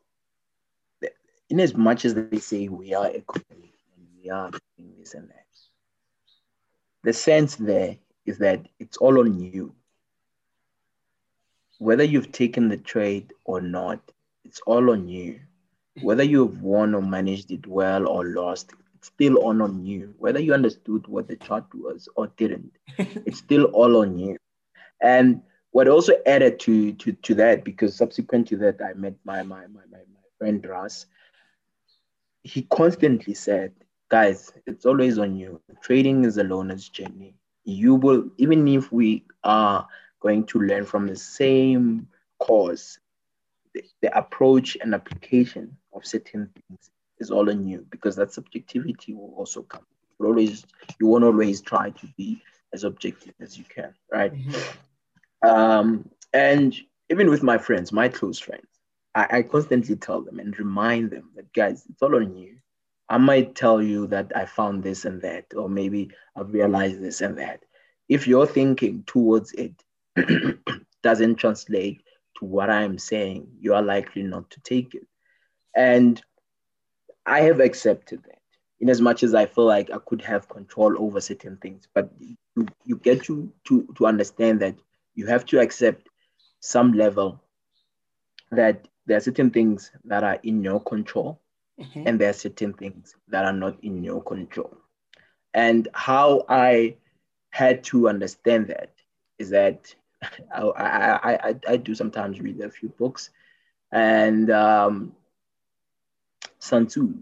in as much as they say we are a company and we are doing this and that, the sense there is that it's all on you. Whether you've taken the trade or not, it's all on you. Whether you've won or managed it well or lost, it's still all on you. Whether you understood what the chart was or didn't, it's still all on you. And what also added to to to that because subsequent to that I met my my my my, my friend Russ. He constantly said, "Guys, it's always on you. Trading is a loner's journey. You will even if we are going to learn from the same course, the, the approach and application of certain things is all on you because that subjectivity will also come. You always you won't always try to be as objective as you can, right? Mm-hmm. Um, and even with my friends, my close friends, I, I constantly tell them and remind them that, guys, it's all on you. I might tell you that I found this and that, or maybe I've realized this and that. If you're thinking towards it doesn't translate to what I'm saying, you are likely not to take it. And I have accepted that in as much as I feel like I could have control over certain things. But you, you get to, to, to understand that you have to accept some level that there are certain things that are in your control mm-hmm. and there are certain things that are not in your control. And how I had to understand that is that I, I, I, I do sometimes read a few books and um, Sun Tzu,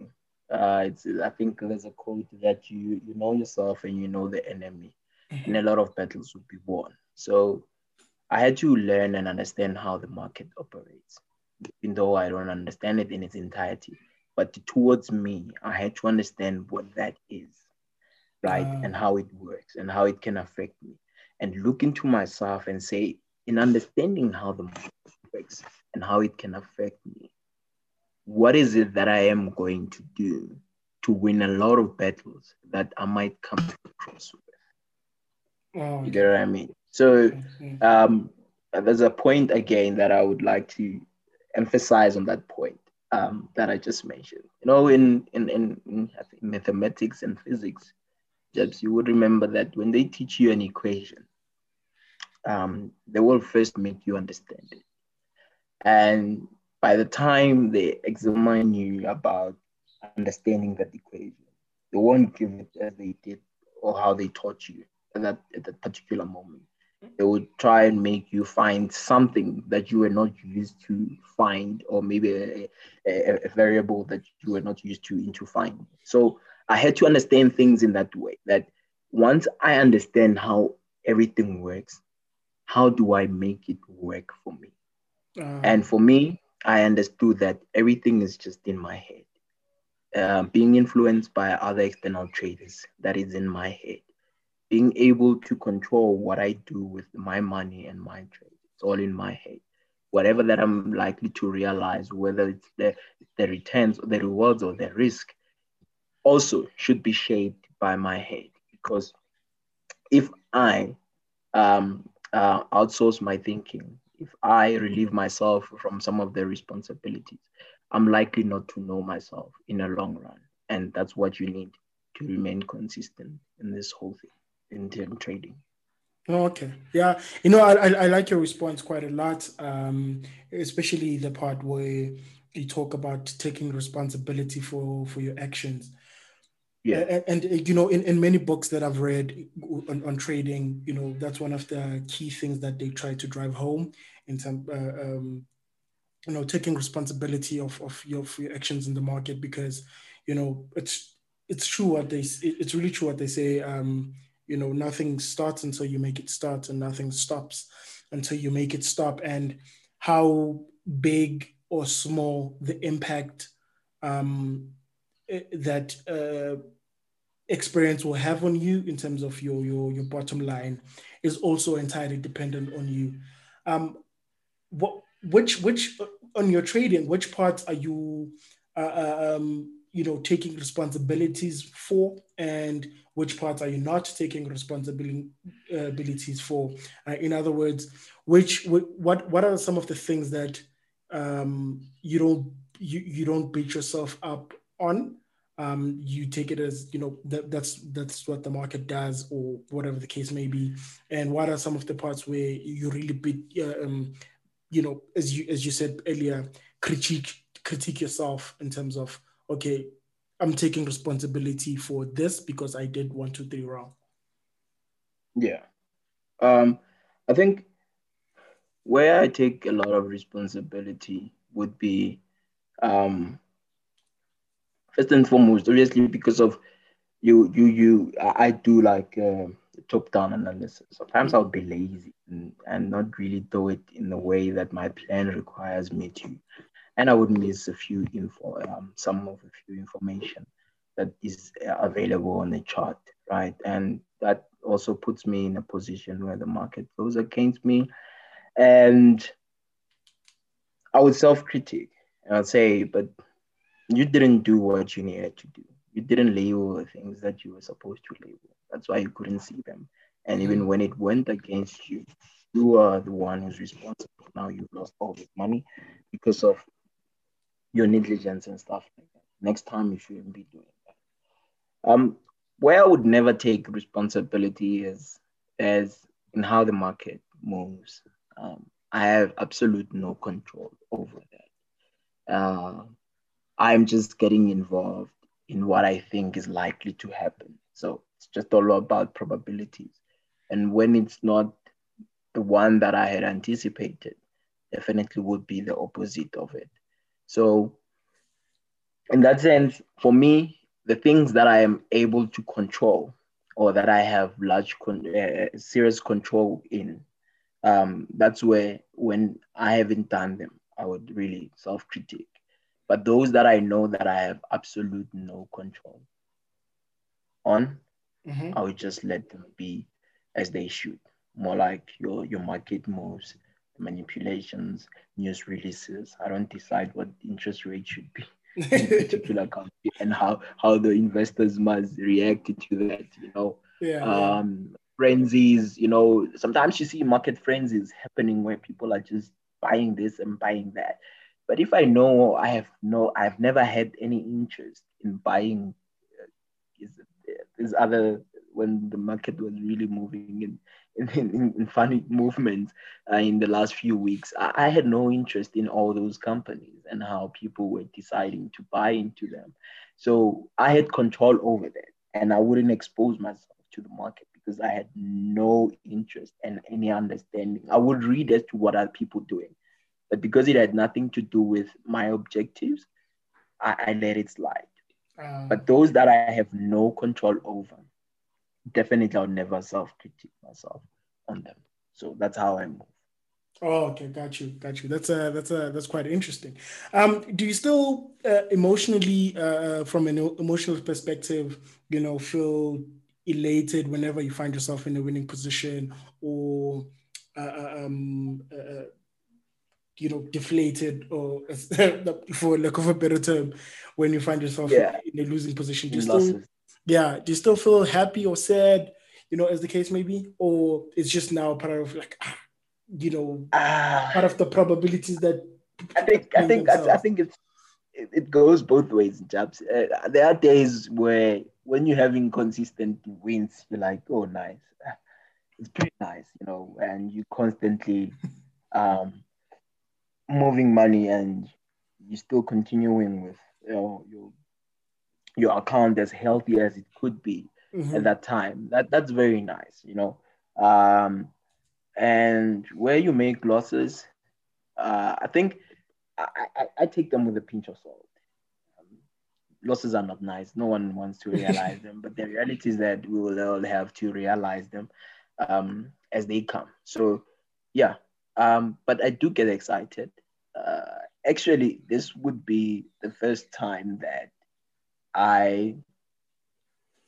uh, it's, I think there's a quote that you, you know yourself and you know the enemy and a lot of battles will be won. So I had to learn and understand how the market operates, even though I don't understand it in its entirety. But towards me, I had to understand what that is, right? Uh, and how it works and how it can affect me. And look into myself and say, in understanding how the market works and how it can affect me, what is it that I am going to do to win a lot of battles that I might come across with? Oh, you get what I mean? So mm-hmm. um, there's a point again that I would like to emphasize on that point um, that I just mentioned. You know, in in, in, in mathematics and physics, Jebs, you would remember that when they teach you an equation, um, they will first make you understand it. And by the time they examine you about understanding that equation, they won't give it as they did or how they taught you at that, at that particular moment they would try and make you find something that you were not used to find or maybe a, a, a, variable that you were not used to into finding so i had to understand things in that way that once i understand how everything works how do i make it work for me? Uh, and for me i understood that everything is just in my head. Uh, being influenced by other external traders that is in my head. Being able to control what i do with my money and my trade it's all in my head. Whatever that i'm likely to realize whether it's the, the returns or the rewards or the risk also should be shaped by my head. Because if i um, uh, outsource my thinking if i relieve myself from some of the responsibilities I'm likely not to know myself in a long run. And that's what you need to remain consistent in this whole thing, in term trading. Oh, okay. Yeah. You know, I, I, I, like your response quite a lot, um, especially the part where you talk about taking responsibility for, for your actions. Yeah. And, and, you know, in, in many books that I've read on, on, trading, you know, that's one of the key things that they try to drive home in some uh, um, you know taking responsibility of, of your, your actions in the market because you know it's it's true what they it's really true what they say um you know nothing starts until you make it start and nothing stops until you make it stop and how big or small the impact um that uh experience will have on you in terms of your your your bottom line is also entirely dependent on you um what which which on your trading, which parts are you uh, uh, um, you know taking responsibilities for, and which parts are you not taking responsibilities for? Uh, in other words, which what what are some of the things that um, you don't you, you don't beat yourself up on? Um, you take it as you know that, that's that's what the market does or whatever the case may be and what are some of the parts where you really uh, um, you know, as you as you said earlier, critique critique yourself in terms of okay, I'm taking responsibility for this because I did one, two, three wrong. Yeah, um, I think where I take a lot of responsibility would be um, first and foremost, obviously because of you, you, you. I do like. Uh, top-down analysis. Sometimes I'll be lazy and, and not really do it in the way that my plan requires me to, and I would miss a few info, um, some of a few information that is available on the chart, right? And that also puts me in a position where the market goes against me, and I would self-critique and I'd say, but you didn't do what you needed to do. You didn't label the things that you were supposed to label that's why you couldn't see them. And even when it went against you, you are the one who's responsible. Now you've lost all this money because of your negligence and stuff like that. Next time you shouldn't be doing that. Um, where I would never take responsibility is as in how the market moves. Um, I have absolute no control over that. Uh, I'm just getting involved in what I think is likely to happen. So it's just all about probabilities. And when it's not the one that I had anticipated, definitely would be the opposite of it. So, in that sense, for me, the things that I am able to control or that I have large, con- uh, serious control in, um, that's where when I haven't done them, I would really self critique. But those that I know that I have absolute no control on, mm-hmm. I would just let them be as they should. More like your your market moves, manipulations, news releases. I don't decide what interest rate should be in a particular country and how how the investors must react to that. You know, yeah, um, frenzies. You know, sometimes you see market frenzies happening where people are just buying this and buying that. But if I know I have no, I've never had any interest in buying there's other when the market was really moving in in, in funny movements uh, in the last few weeks. I, I, had no interest in all those companies and how people were deciding to buy into them. So I had control over that, and I wouldn't expose myself to the market because I had no interest and any understanding. I would read as to what are people doing, but because it had nothing to do with my objectives, I, I let it slide. Um, but those that I have no control over, definitely I'll never self critique myself on them. So that's how I move. Oh, okay, got you, got you. That's uh that's uh that's quite interesting. Um, do you still uh, emotionally, uh, from an emotional perspective, you know, feel elated whenever you find yourself in a winning position, or uh, uh um, uh, uh, you know, deflated, or for lack of a better term, when you find yourself yeah. in a losing position? Do you still, yeah, do you still feel happy or sad? You know, as the case may be, or it's just now part of like. Ah, you know, uh, part of the probabilities that I think I think I, I, think it's it, it, goes both ways, Jabs. Uh, there are days where when you're having consistent wins, you're like, oh, nice. It's pretty nice, you know, and you constantly um, moving money and you're still continuing with you know, your your account as healthy as it could be mm-hmm. at that time. That that's very nice, you know. Um, and where you make losses, uh, I think I, I, I, take them with a pinch of salt. Um, losses are not nice. No one wants to realize them, but the reality is that we will all have to realize them um, as they come. So, yeah. Um, but I do get excited. Uh, actually, this would be the first time that I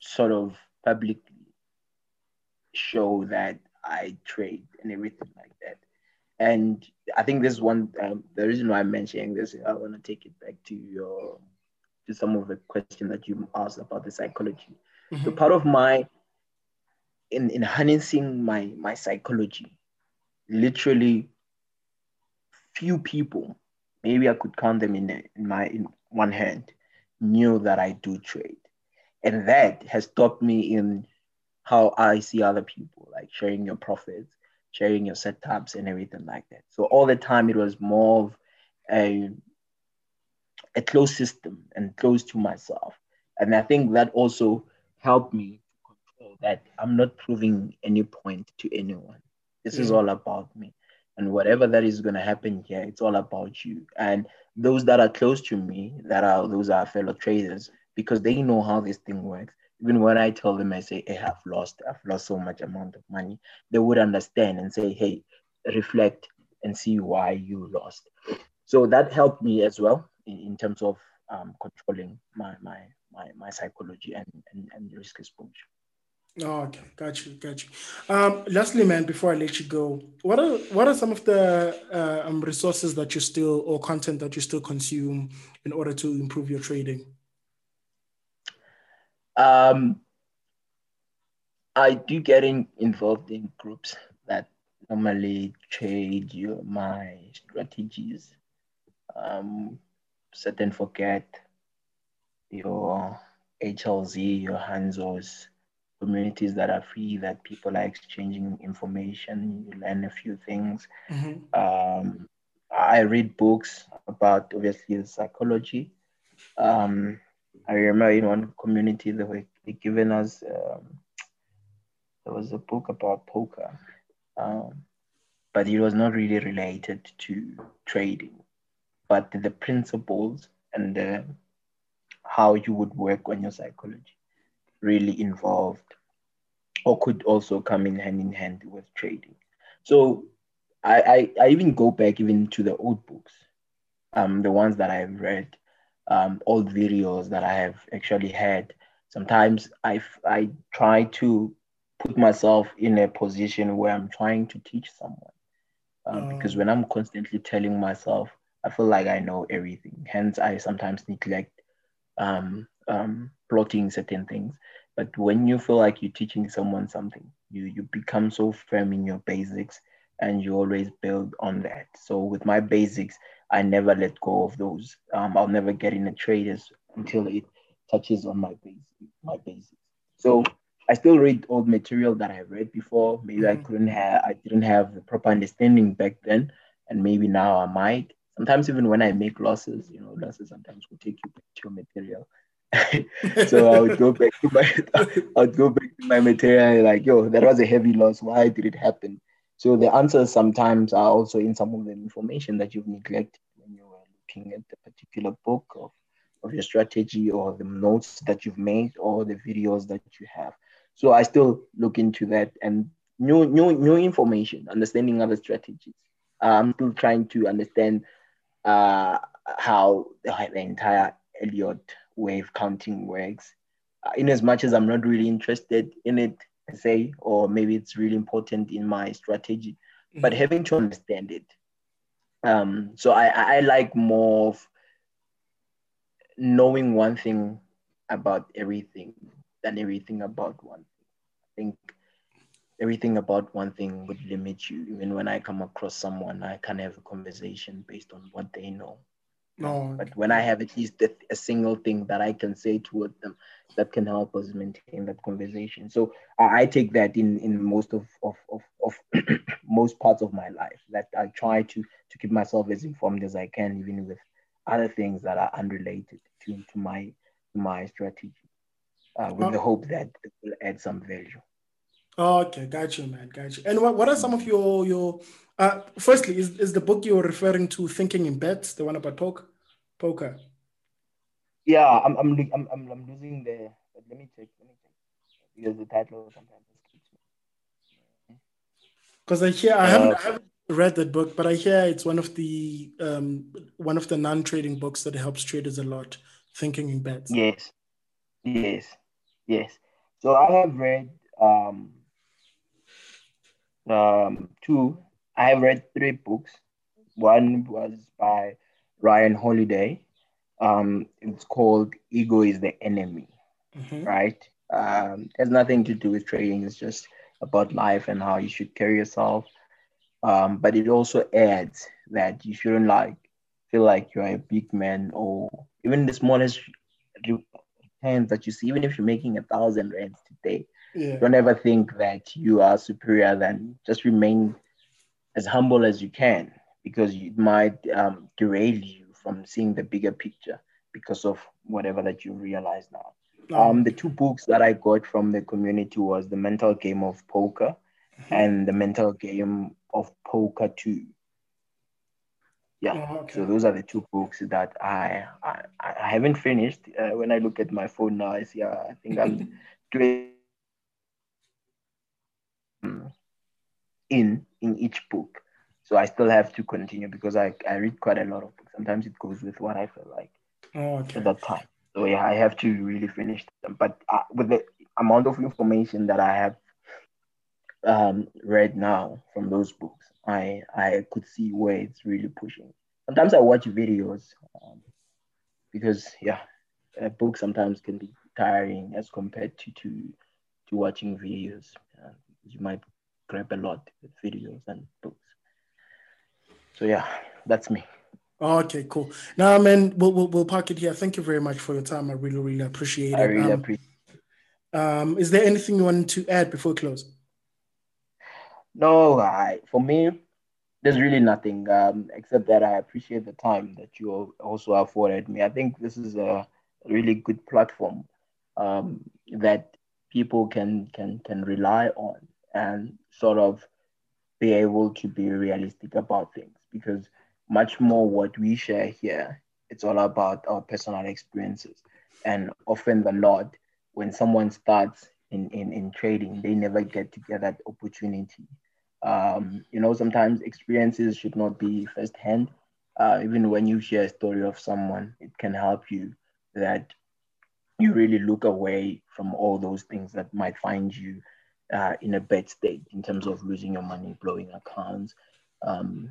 sort of publicly show that I trade and everything like that. And I think this one um, the reason why I'm mentioning this, I want to take it back to your to some of the question that you asked about the psychology. Mm-hmm. So part of my in, in harnessing my my psychology, literally few people, maybe I could count them in, in my in one hand, knew that I do trade. And that has stopped me in how I see other people, like sharing your profits, sharing your setups, and everything like that. So all the time it was more of a a closed system and close to myself. And I think that also helped me control that I'm not proving any point to anyone. This is all about me. And whatever that is going to happen here, it's all about you. And those that are close to me, that are those are fellow traders, because they know how this thing works even when I tell them, I say, hey, I've lost, I've lost so much amount of money, they would understand and say, hey, reflect and see why you lost. So that helped me as well in, in terms of um, controlling my, my, my, my psychology and, and, and risk exposure. Oh, okay, got you, got you. Um, lastly, man, before I let you go, what are what are some of the uh, um, resources that you still or content that you still consume in order to improve your trading? Um, I do get in, involved in groups that normally trade your my strategies. Um, and forget your HLZ, your Hanzos, communities that are free, that people are exchanging information. You learn a few things. Mm-hmm. Um, I read books about obviously psychology. Um, I remember in one community they were giving us um, there was a book about poker, um, but it was not really related to trading, but the principles and the, how you would work on your psychology really involved or could also come in hand in hand with trading. So I, I, I even go back even to the old books, um, the ones that I've read um, old videos that I have actually had. Sometimes I, I try to put myself in a position where I'm trying to teach someone. Um, Because when I'm constantly telling myself, I feel like I know everything. Hence, I sometimes neglect um, um, plotting certain things. But when you feel like you're teaching someone something, you, you become so firm in your basics and you always build on that. So with my basics, I never let go of those. Um, I'll never get in a trade until it touches on my base, my basics. So I still read old material that I read before. Maybe mm-hmm. I couldn't have, I didn't have the proper understanding back then, and maybe now I might. Sometimes even when I make losses, you know, losses sometimes will take you back to your material. so I would go back to my, I would go back to my material like, yo, that was a heavy loss. Why did it happen? So the answers sometimes are also in some of the information that you've neglected when you were looking at the particular book of, of your strategy or the notes that you've made or the videos that you have. So I still look into that and new new new information, understanding other strategies I'm still trying to understand uh, how the, entire Elliott wave counting works. Uh, in as much as I'm not really interested in it se, or maybe it's really important in my strategy, mm-hmm. but having to understand it. Um, so I, I like more of knowing one thing about everything than everything about one thing. I think everything about one thing would limit you. Even when I come across someone, I can have a conversation based on what they know. No. But when I have at least a, a, single thing that I can say toward them that can help us maintain that conversation. So I, I take that in, in most of, of, of, of most parts of my life that I try to, to keep myself as informed as I can, even with other things that are unrelated to, to my, to my strategy, uh, with oh. the hope that it will add some value. Okay, got you, man, got you. And what, what are some of your your uh, firstly, is, is the book you're referring to Thinking in Bets, the one about poker? Poker. Yeah, I'm I'm I'm I'm, I'm losing the. Let me check. Let me check because the title sometimes. Because I hear I haven't, uh, I haven't read that book, but I hear it's one of the um one of the non-trading books that helps traders a lot. Thinking in bets. Yes, yes, yes. So I have read um um two I have read three books. One was by Ryan Holiday. Um, it's called Ego is the Enemy, mm-hmm. right? Um, it has nothing to do with trading. It's just about life and how you should carry yourself. Um, but it also adds that you shouldn't like feel like you're a big man or even the smallest returns that you see, even if you're making a thousand rands today, yeah. don't ever think that you are superior than just remain as humble as you can because it might um, derail you from seeing the bigger picture because of whatever that you realize now. Um, the two books that I got from the community was The Mental Game of Poker mm-hmm. and The Mental Game of Poker 2. Yeah, oh, okay. so those are the two books that I I, I haven't finished. Uh, when I look at my phone now, I see uh, I think I'm doing in in each book. So I still have to continue because I, I read quite a lot of books. Sometimes it goes with what I feel like oh, okay. at that time. So yeah, I have to really finish them. But uh, with the amount of information that I have um, read now from those books, I I could see where it's really pushing. Sometimes I watch videos um, because yeah, a book sometimes can be tiring as compared to to, to watching videos. Uh, you might grab a lot with videos and books. So yeah, that's me. Okay, cool. Now, man, we'll, we'll, we'll park it here. Thank you very much for your time. I really, really appreciate it. I really um, appreciate um, is there anything you want to add before close? No, I, for me, there's really nothing um, except that I appreciate the time that you also afforded me. I think this is a really good platform um, that people can can can rely on and sort of be able to be realistic about things because much more what we share here it's all about our personal experiences. And often the lot when someone starts in, in, in trading they never get to get that opportunity. Um, you know sometimes experiences should not be firsthand. Uh, even when you share a story of someone it can help you that you really look away from all those things that might find you uh, in a bad state in terms of losing your money, blowing accounts, um,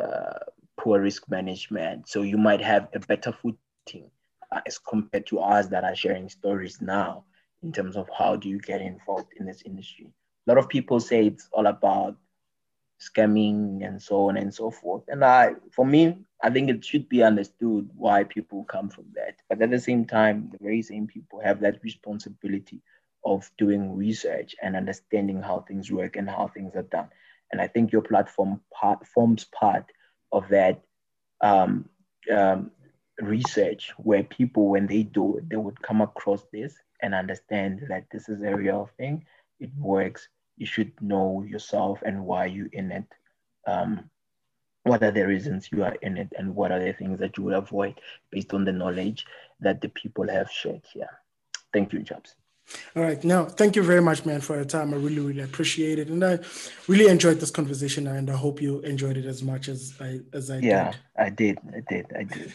uh, poor risk management. So you might have a better footing uh, as compared to us that are sharing stories now in terms of how do you get involved in this industry. A lot of people say it's all about scamming and so on and so forth. And I, for me, I think it should be understood why people come from that. But at the same time, the very same people have that responsibility of doing research and understanding how things work and how things are done. And I think your platform part, forms part of that um, um, research where people, when they do it, they would come across this and understand that this is a real thing. It works. You should know yourself and why you in it. Um, what are the reasons you are in it and what are the things that you would avoid based on the knowledge that the people have shared here. Thank you, Jobs. All right. Now, thank you very much, man, for your time. I really, really appreciate it, and I really enjoyed this conversation, and I hope you enjoyed it as much as I as I did. yeah, did. I did. I did. I did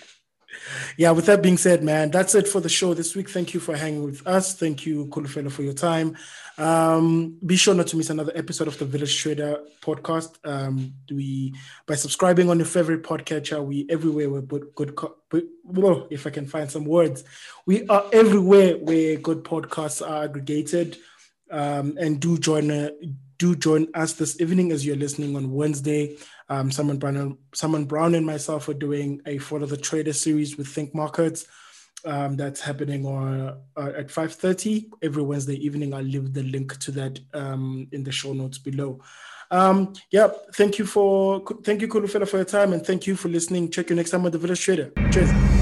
yeah, with that being said, man, that's it for the show this week. Thank you for hanging with us. Thank you, Kulufelo, for your time. Um, be sure not to miss another episode of the Village Trader podcast. Um, we by subscribing on your favorite podcatcher, we everywhere we put good. Co- well, if I can find some words, we are everywhere where good podcasts are aggregated. Um, and do join uh, do join us this evening as you're listening on Wednesday. Um, Simon Brown, Brown, and myself are doing a Follow the Trader series with Think Markets. Um, that's happening on uh, at 5:30 every Wednesday evening. I'll leave the link to that um, in the show notes below. Um, yeah, thank you for thank you, Kulufela, for your time, and thank you for listening. Check you next time on the Village Trader. Cheers.